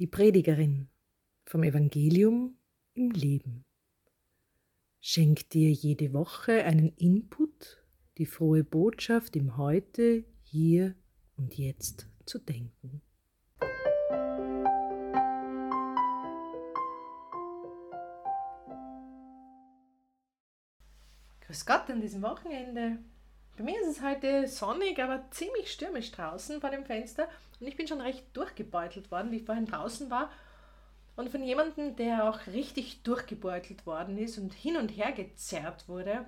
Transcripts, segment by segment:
Die Predigerin vom Evangelium im Leben schenkt dir jede Woche einen Input, die frohe Botschaft im Heute, hier und jetzt zu denken. Grüß Gott an diesem Wochenende. Bei mir ist es heute sonnig, aber ziemlich stürmisch draußen vor dem Fenster und ich bin schon recht durchgebeutelt worden, wie ich vorhin draußen war. Und von jemandem, der auch richtig durchgebeutelt worden ist und hin und her gezerrt wurde,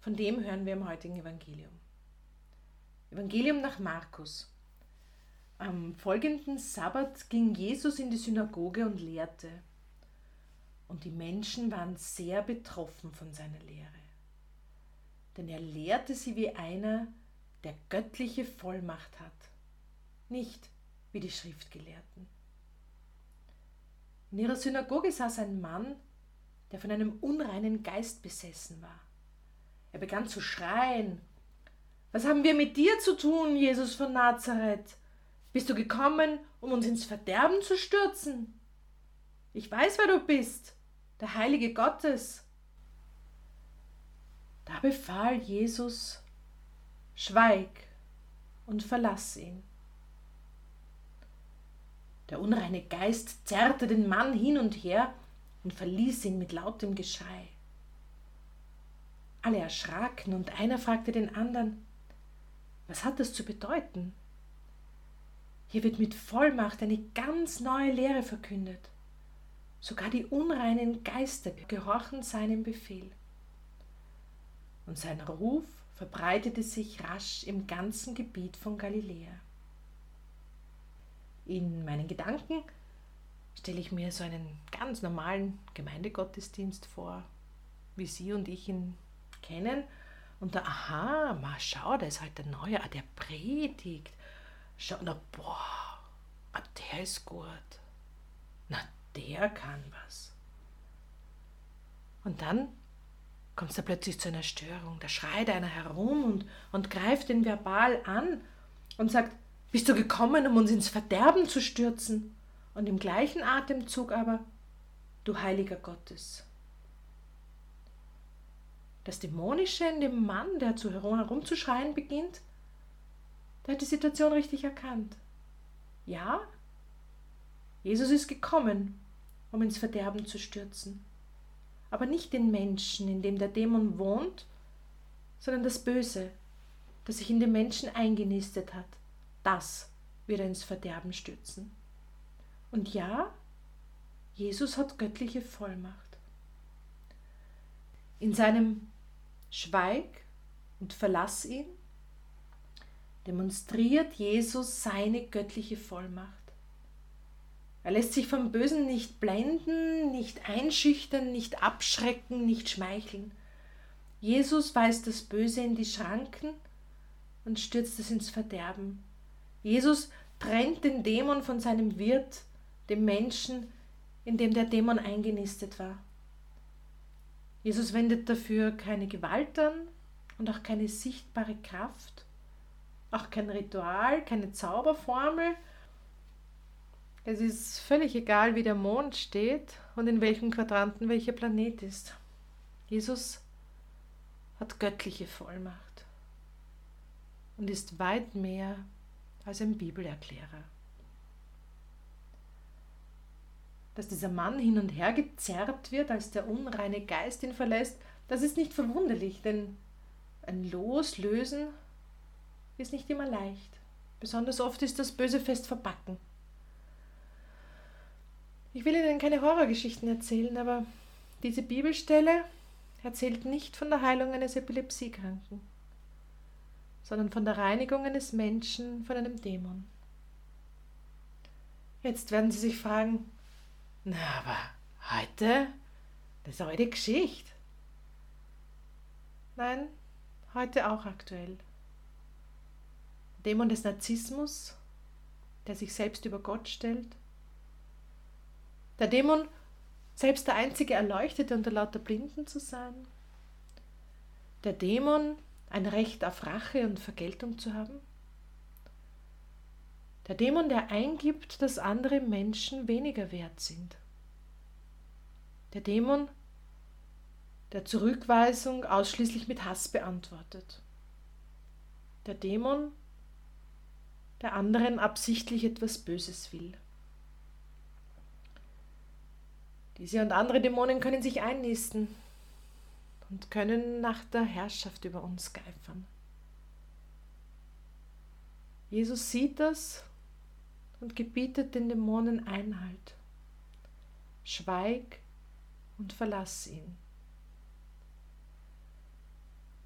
von dem hören wir im heutigen Evangelium. Evangelium nach Markus. Am folgenden Sabbat ging Jesus in die Synagoge und lehrte. Und die Menschen waren sehr betroffen von seiner Lehre denn er lehrte sie wie einer, der göttliche Vollmacht hat, nicht wie die Schriftgelehrten. In ihrer Synagoge saß ein Mann, der von einem unreinen Geist besessen war. Er begann zu schreien. Was haben wir mit dir zu tun, Jesus von Nazareth? Bist du gekommen, um uns ins Verderben zu stürzen? Ich weiß, wer du bist, der Heilige Gottes. Da befahl Jesus, schweig und verlass ihn. Der unreine Geist zerrte den Mann hin und her und verließ ihn mit lautem Geschrei. Alle erschraken und einer fragte den anderen, was hat das zu bedeuten? Hier wird mit Vollmacht eine ganz neue Lehre verkündet. Sogar die unreinen Geister gehorchen seinem Befehl und sein Ruf verbreitete sich rasch im ganzen Gebiet von Galiläa. In meinen Gedanken stelle ich mir so einen ganz normalen Gemeindegottesdienst vor, wie Sie und ich ihn kennen. Und da, aha, mal schau, da ist halt der Neue, ah, der predigt. Schau, na, boah, ah, der ist gut. Na, der kann was. Und dann kommt es da plötzlich zu einer Störung. Da schreit einer herum und, und greift ihn verbal an und sagt, bist du gekommen, um uns ins Verderben zu stürzen? Und im gleichen Atemzug aber, du Heiliger Gottes. Das Dämonische in dem Mann, der zu herumzuschreien beginnt, der hat die Situation richtig erkannt. Ja, Jesus ist gekommen, um ins Verderben zu stürzen aber nicht den Menschen, in dem der Dämon wohnt, sondern das Böse, das sich in den Menschen eingenistet hat. Das wird er ins Verderben stürzen. Und ja, Jesus hat göttliche Vollmacht. In seinem Schweig und verlass ihn demonstriert Jesus seine göttliche Vollmacht. Er lässt sich vom Bösen nicht blenden, nicht einschüchtern, nicht abschrecken, nicht schmeicheln. Jesus weist das Böse in die Schranken und stürzt es ins Verderben. Jesus trennt den Dämon von seinem Wirt, dem Menschen, in dem der Dämon eingenistet war. Jesus wendet dafür keine Gewalt an und auch keine sichtbare Kraft, auch kein Ritual, keine Zauberformel, es ist völlig egal, wie der Mond steht und in welchem Quadranten welcher Planet ist. Jesus hat göttliche Vollmacht und ist weit mehr als ein Bibelerklärer. Dass dieser Mann hin und her gezerrt wird, als der unreine Geist ihn verlässt, das ist nicht verwunderlich, denn ein Loslösen ist nicht immer leicht. Besonders oft ist das Böse fest verbacken. Ich will Ihnen keine Horrorgeschichten erzählen, aber diese Bibelstelle erzählt nicht von der Heilung eines Epilepsiekranken, sondern von der Reinigung eines Menschen von einem Dämon. Jetzt werden Sie sich fragen, na, aber heute, das ist alte Geschichte. Nein, heute auch aktuell. Dämon des Narzissmus, der sich selbst über Gott stellt, der Dämon, selbst der einzige Erleuchtete unter lauter Blinden zu sein. Der Dämon, ein Recht auf Rache und Vergeltung zu haben. Der Dämon, der eingibt, dass andere Menschen weniger wert sind. Der Dämon, der Zurückweisung ausschließlich mit Hass beantwortet. Der Dämon, der anderen absichtlich etwas Böses will. Diese und andere Dämonen können sich einnisten und können nach der Herrschaft über uns geifern. Jesus sieht das und gebietet den Dämonen Einhalt. Schweig und verlass ihn.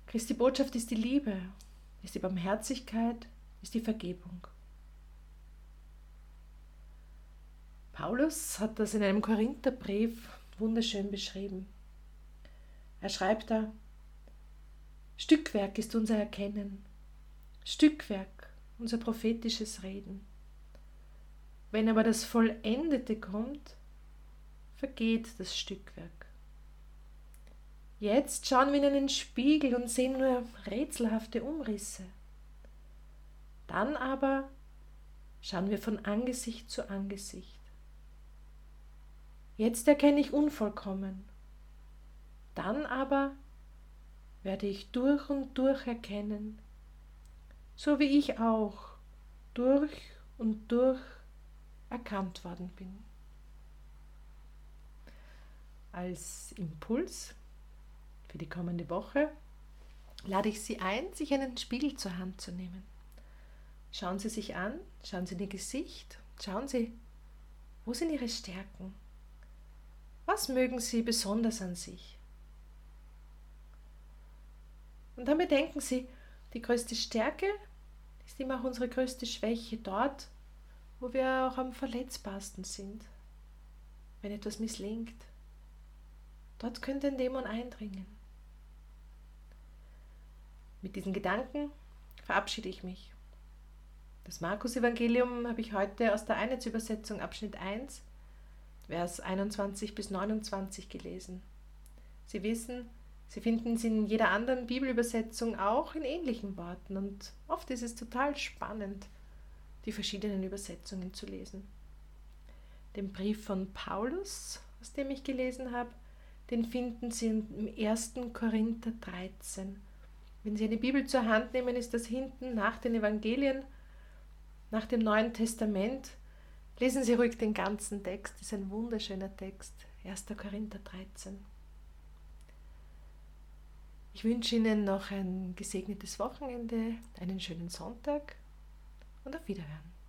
Christi Botschaft ist die Liebe, ist die Barmherzigkeit, ist die Vergebung. Paulus hat das in einem Korintherbrief wunderschön beschrieben. Er schreibt da, Stückwerk ist unser Erkennen, Stückwerk unser prophetisches Reden. Wenn aber das Vollendete kommt, vergeht das Stückwerk. Jetzt schauen wir in einen Spiegel und sehen nur rätselhafte Umrisse. Dann aber schauen wir von Angesicht zu Angesicht. Jetzt erkenne ich unvollkommen. Dann aber werde ich durch und durch erkennen, so wie ich auch durch und durch erkannt worden bin. Als Impuls für die kommende Woche lade ich Sie ein, sich einen Spiegel zur Hand zu nehmen. Schauen Sie sich an, schauen Sie in Ihr Gesicht, schauen Sie, wo sind Ihre Stärken? Was mögen Sie besonders an sich? Und dann bedenken Sie, die größte Stärke ist immer auch unsere größte Schwäche dort, wo wir auch am verletzbarsten sind, wenn etwas misslingt. Dort könnte ein Dämon eindringen. Mit diesen Gedanken verabschiede ich mich. Das Markus-Evangelium habe ich heute aus der Einheitsübersetzung Abschnitt 1 Vers 21 bis 29 gelesen. Sie wissen, Sie finden es in jeder anderen Bibelübersetzung auch in ähnlichen Worten und oft ist es total spannend, die verschiedenen Übersetzungen zu lesen. Den Brief von Paulus, aus dem ich gelesen habe, den finden Sie im 1. Korinther 13. Wenn Sie eine Bibel zur Hand nehmen, ist das hinten nach den Evangelien, nach dem Neuen Testament Lesen Sie ruhig den ganzen Text, das ist ein wunderschöner Text, 1. Korinther 13. Ich wünsche Ihnen noch ein gesegnetes Wochenende, einen schönen Sonntag und auf Wiederhören.